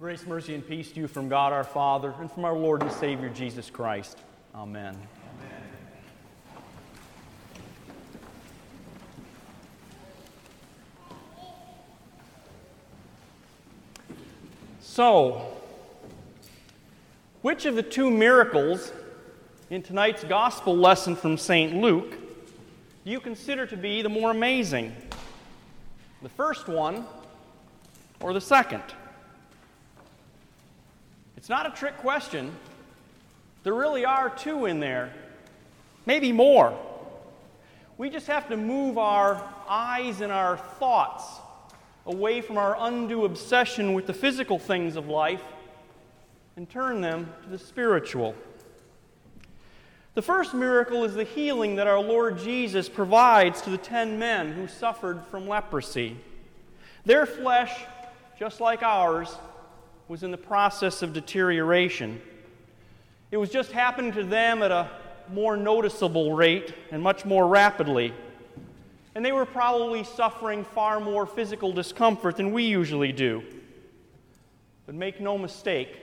Grace, mercy, and peace to you from God our Father and from our Lord and Savior Jesus Christ. Amen. Amen. So, which of the two miracles in tonight's gospel lesson from St. Luke do you consider to be the more amazing? The first one or the second? Not a trick question. There really are two in there, maybe more. We just have to move our eyes and our thoughts away from our undue obsession with the physical things of life and turn them to the spiritual. The first miracle is the healing that our Lord Jesus provides to the ten men who suffered from leprosy. Their flesh, just like ours, was in the process of deterioration. It was just happening to them at a more noticeable rate and much more rapidly. And they were probably suffering far more physical discomfort than we usually do. But make no mistake,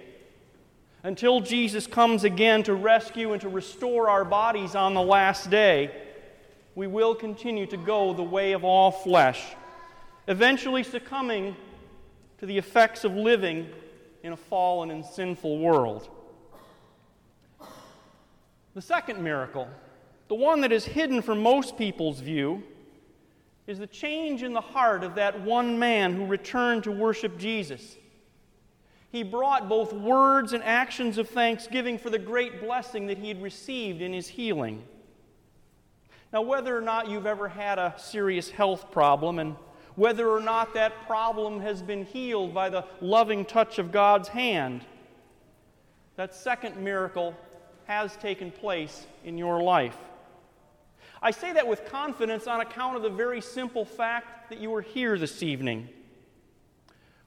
until Jesus comes again to rescue and to restore our bodies on the last day, we will continue to go the way of all flesh, eventually succumbing to the effects of living in a fallen and sinful world. The second miracle, the one that is hidden from most people's view, is the change in the heart of that one man who returned to worship Jesus. He brought both words and actions of thanksgiving for the great blessing that he had received in his healing. Now, whether or not you've ever had a serious health problem and whether or not that problem has been healed by the loving touch of God's hand. That second miracle has taken place in your life. I say that with confidence on account of the very simple fact that you are here this evening.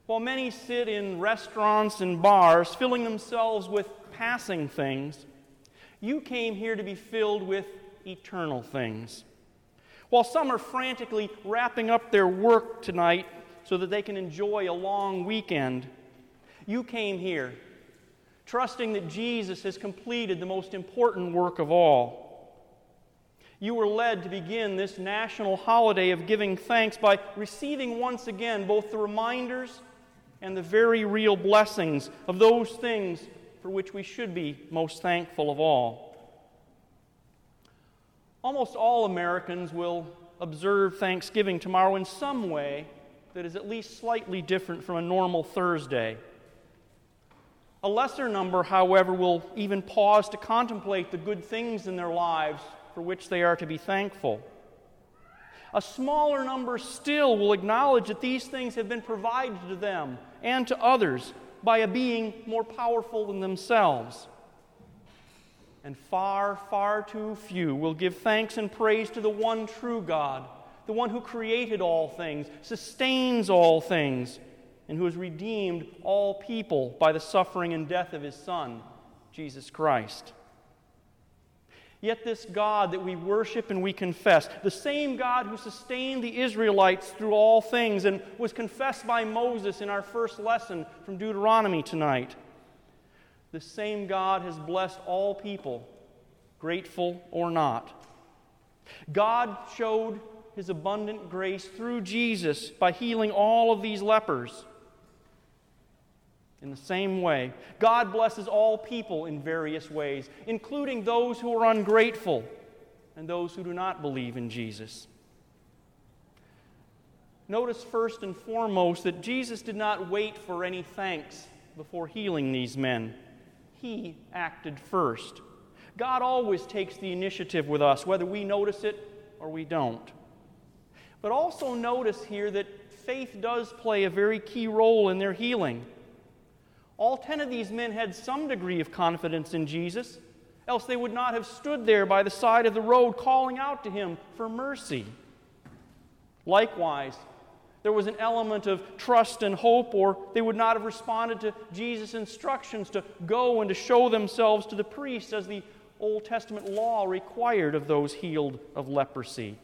While many sit in restaurants and bars filling themselves with passing things, you came here to be filled with eternal things. While some are frantically wrapping up their work tonight so that they can enjoy a long weekend, you came here trusting that Jesus has completed the most important work of all. You were led to begin this national holiday of giving thanks by receiving once again both the reminders and the very real blessings of those things for which we should be most thankful of all. Almost all Americans will observe Thanksgiving tomorrow in some way that is at least slightly different from a normal Thursday. A lesser number, however, will even pause to contemplate the good things in their lives for which they are to be thankful. A smaller number still will acknowledge that these things have been provided to them and to others by a being more powerful than themselves and far, far too few will give thanks and praise to the one true God, the one who created all things, sustains all things, and who has redeemed all people by the suffering and death of his Son, Jesus Christ. Yet, this God that we worship and we confess, the same God who sustained the Israelites through all things and was confessed by Moses in our first lesson from Deuteronomy tonight, the same God has blessed all people, grateful or not. God showed his abundant grace through Jesus by healing all of these lepers. In the same way, God blesses all people in various ways, including those who are ungrateful and those who do not believe in Jesus. Notice first and foremost that Jesus did not wait for any thanks before healing these men. He acted first. God always takes the initiative with us, whether we notice it or we don't. But also notice here that faith does play a very key role in their healing. All ten of these men had some degree of confidence in Jesus, else they would not have stood there by the side of the road calling out to him for mercy. Likewise, there was an element of trust and hope, or they would not have responded to Jesus' instructions to go and to show themselves to the priest as the Old Testament law required of those healed of leprosy.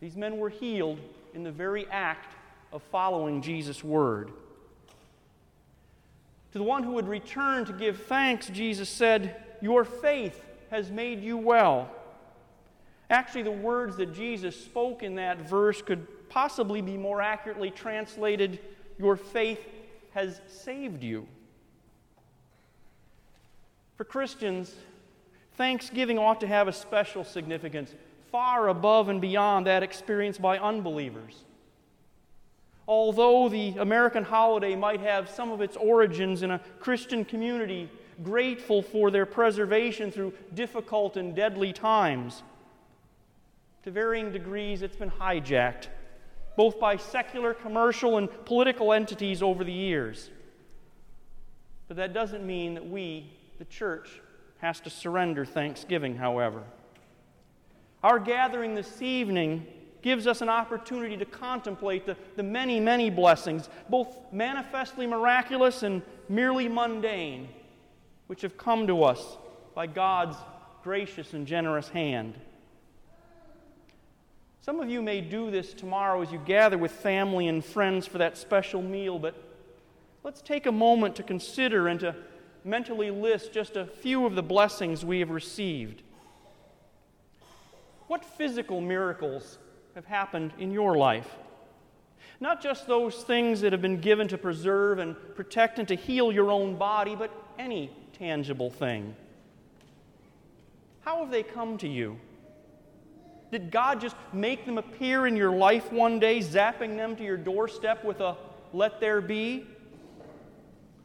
These men were healed in the very act of following Jesus' word. To the one who would return to give thanks, Jesus said, Your faith has made you well. Actually, the words that Jesus spoke in that verse could possibly be more accurately translated, Your faith has saved you. For Christians, Thanksgiving ought to have a special significance, far above and beyond that experienced by unbelievers although the American holiday might have some of its origins in a Christian community grateful for their preservation through difficult and deadly times, to varying degrees it's been hijacked, both by secular, commercial, and political entities over the years. But that doesn't mean that we, the church, has to surrender Thanksgiving, however. Our gathering this evening gives us an opportunity to contemplate the, the many, many blessings, both manifestly miraculous and merely mundane, which have come to us by God's gracious and generous hand. Some of you may do this tomorrow as you gather with family and friends for that special meal, but let's take a moment to consider and to mentally list just a few of the blessings we have received. What physical miracles have happened in your life. Not just those things that have been given to preserve and protect and to heal your own body, but any tangible thing. How have they come to you? Did God just make them appear in your life one day, zapping them to your doorstep with a let there be?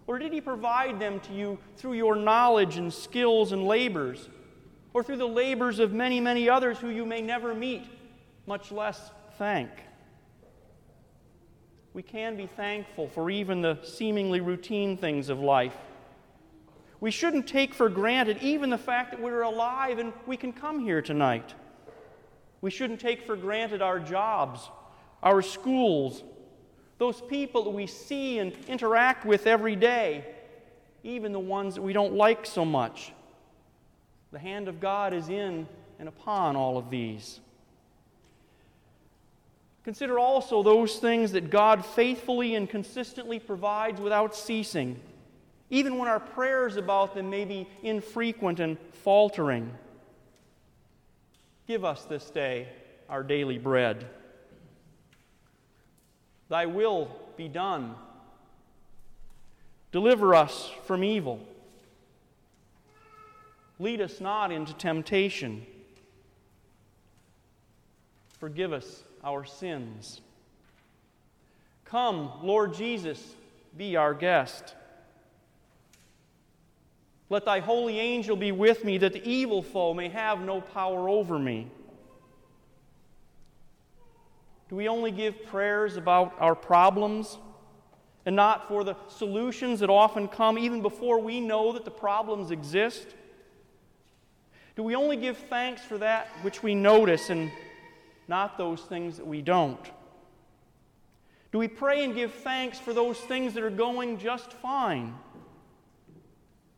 Or did He provide them to you through your knowledge and skills and labors? Or through the labors of many, many others who you may never meet much less thank. We can be thankful for even the seemingly routine things of life. We shouldn't take for granted even the fact that we're alive and we can come here tonight. We shouldn't take for granted our jobs, our schools, those people that we see and interact with every day, even the ones that we don't like so much. The hand of God is in and upon all of these. Consider also those things that God faithfully and consistently provides without ceasing, even when our prayers about them may be infrequent and faltering. Give us this day our daily bread. Thy will be done. Deliver us from evil. Lead us not into temptation. Forgive us our sins. Come, Lord Jesus, be our guest. Let thy holy angel be with me, that the evil foe may have no power over me. Do we only give prayers about our problems and not for the solutions that often come even before we know that the problems exist? Do we only give thanks for that which we notice and not those things that we don't? Do we pray and give thanks for those things that are going just fine?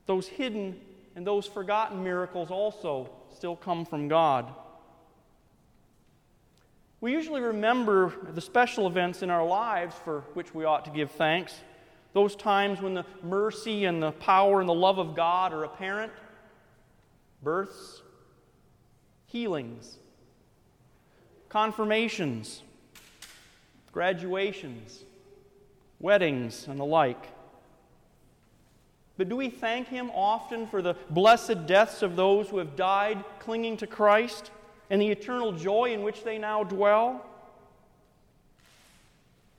Those hidden and those forgotten miracles also still come from God. We usually remember the special events in our lives for which we ought to give thanks. Those times when the mercy and the power and the love of God are apparent births, healings, confirmations, graduations, weddings, and the like. But do we thank Him often for the blessed deaths of those who have died clinging to Christ and the eternal joy in which they now dwell?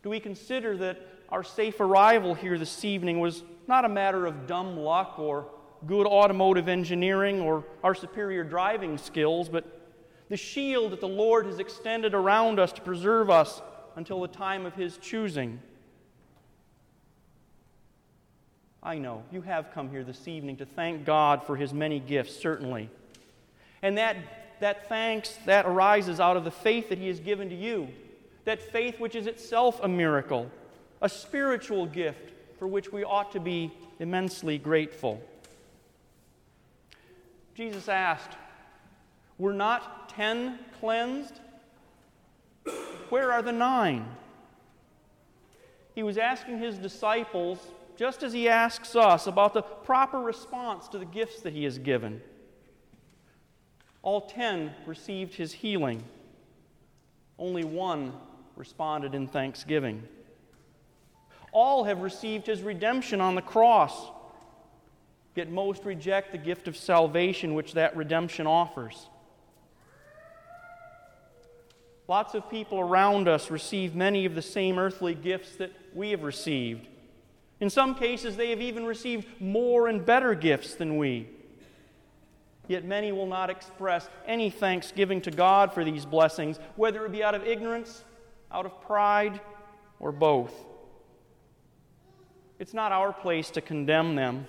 Do we consider that our safe arrival here this evening was not a matter of dumb luck or good automotive engineering or our superior driving skills, but the shield that the Lord has extended around us to preserve us until the time of His choosing. I know you have come here this evening to thank God for His many gifts, certainly. And that, that thanks, that arises out of the faith that He has given to you. That faith which is itself a miracle, a spiritual gift for which we ought to be immensely grateful. Jesus asked, Were not ten cleansed? Where are the nine? He was asking his disciples just as He asks us about the proper response to the gifts that He has given. All ten received His healing, only one responded in thanksgiving. All have received His redemption on the cross, yet most reject the gift of salvation which that redemption offers. Lots of people around us receive many of the same earthly gifts that we have received. In some cases, they have even received more and better gifts than we. Yet many will not express any thanksgiving to God for these blessings, whether it be out of ignorance, out of pride, or both. It's not our place to condemn them,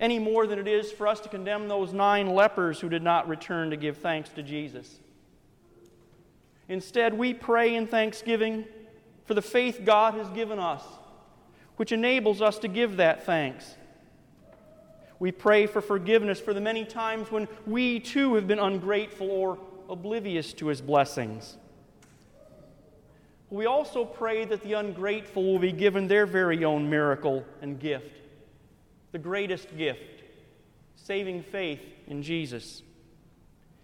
any more than it is for us to condemn those nine lepers who did not return to give thanks to Jesus. Instead, we pray in thanksgiving for the faith God has given us, which enables us to give that thanks. We pray for forgiveness for the many times when we too have been ungrateful or oblivious to His blessings. We also pray that the ungrateful will be given their very own miracle and gift, the greatest gift, saving faith in Jesus.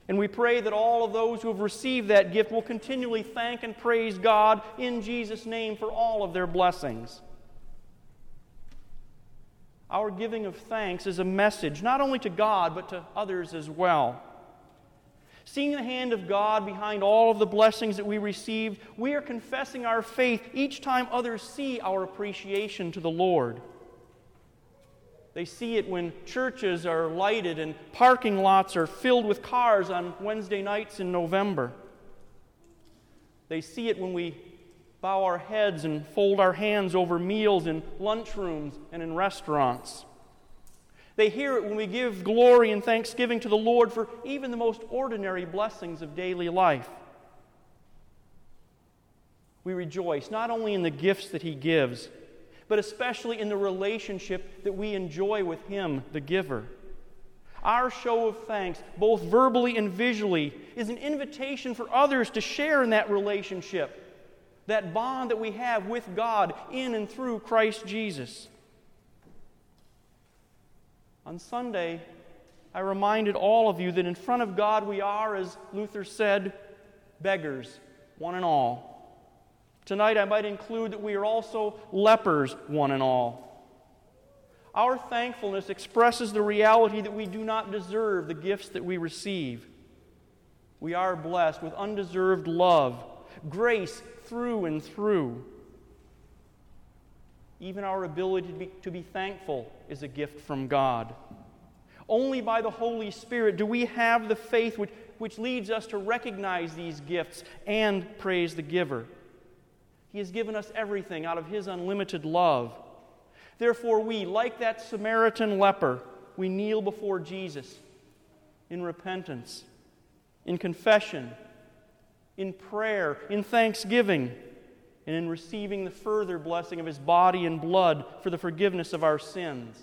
And we pray that all of those who have received that gift will continually thank and praise God in Jesus' name for all of their blessings. Our giving of thanks is a message not only to God, but to others as well. Seeing the hand of God behind all of the blessings that we received, we are confessing our faith each time others see our appreciation to the Lord. They see it when churches are lighted and parking lots are filled with cars on Wednesday nights in November. They see it when we bow our heads and fold our hands over meals in lunchrooms and in restaurants. They hear it when we give glory and thanksgiving to the Lord for even the most ordinary blessings of daily life. We rejoice not only in the gifts that He gives, but especially in the relationship that we enjoy with Him, the giver. Our show of thanks, both verbally and visually, is an invitation for others to share in that relationship, that bond that we have with God in and through Christ Jesus. On Sunday, I reminded all of you that in front of God we are, as Luther said, beggars, one and all. Tonight, I might include that we are also lepers, one and all. Our thankfulness expresses the reality that we do not deserve the gifts that we receive. We are blessed with undeserved love, grace through and through. Even our ability to be, to be thankful is a gift from God. Only by the Holy Spirit do we have the faith which, which leads us to recognize these gifts and praise the giver. He has given us everything out of His unlimited love. Therefore, we, like that Samaritan leper, we kneel before Jesus in repentance, in confession, in prayer, in thanksgiving, and in receiving the further blessing of His body and blood for the forgiveness of our sins.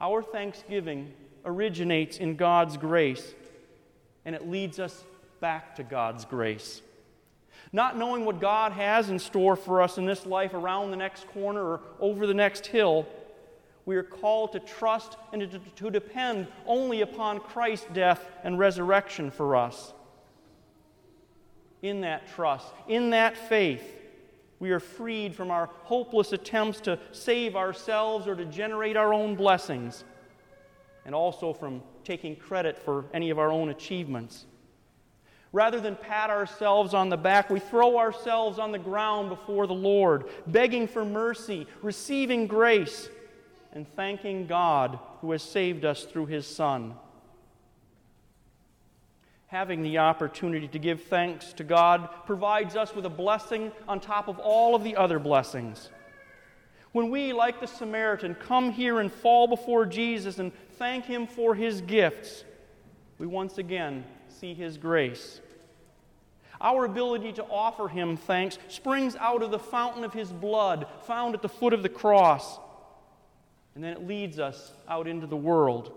Our thanksgiving originates in God's grace, and it leads us back to God's grace. Not knowing what God has in store for us in this life around the next corner or over the next hill, we are called to trust and to, to depend only upon Christ's death and resurrection for us. In that trust, in that faith, we are freed from our hopeless attempts to save ourselves or to generate our own blessings, and also from taking credit for any of our own achievements. Rather than pat ourselves on the back, we throw ourselves on the ground before the Lord, begging for mercy, receiving grace, and thanking God who has saved us through his Son. Having the opportunity to give thanks to God provides us with a blessing on top of all of the other blessings. When we, like the Samaritan, come here and fall before Jesus and thank him for his gifts, we once again see His grace. Our ability to offer Him thanks springs out of the fountain of His blood found at the foot of the cross. And then it leads us out into the world.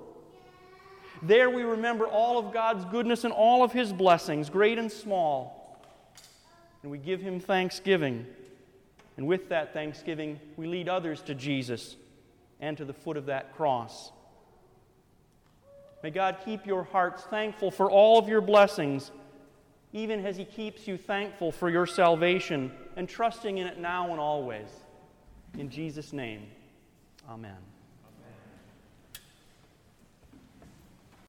There we remember all of God's goodness and all of His blessings, great and small. And we give Him thanksgiving. And with that thanksgiving, we lead others to Jesus and to the foot of that cross. May God keep your hearts thankful for all of your blessings, even as He keeps you thankful for your salvation and trusting in it now and always. In Jesus' name, amen.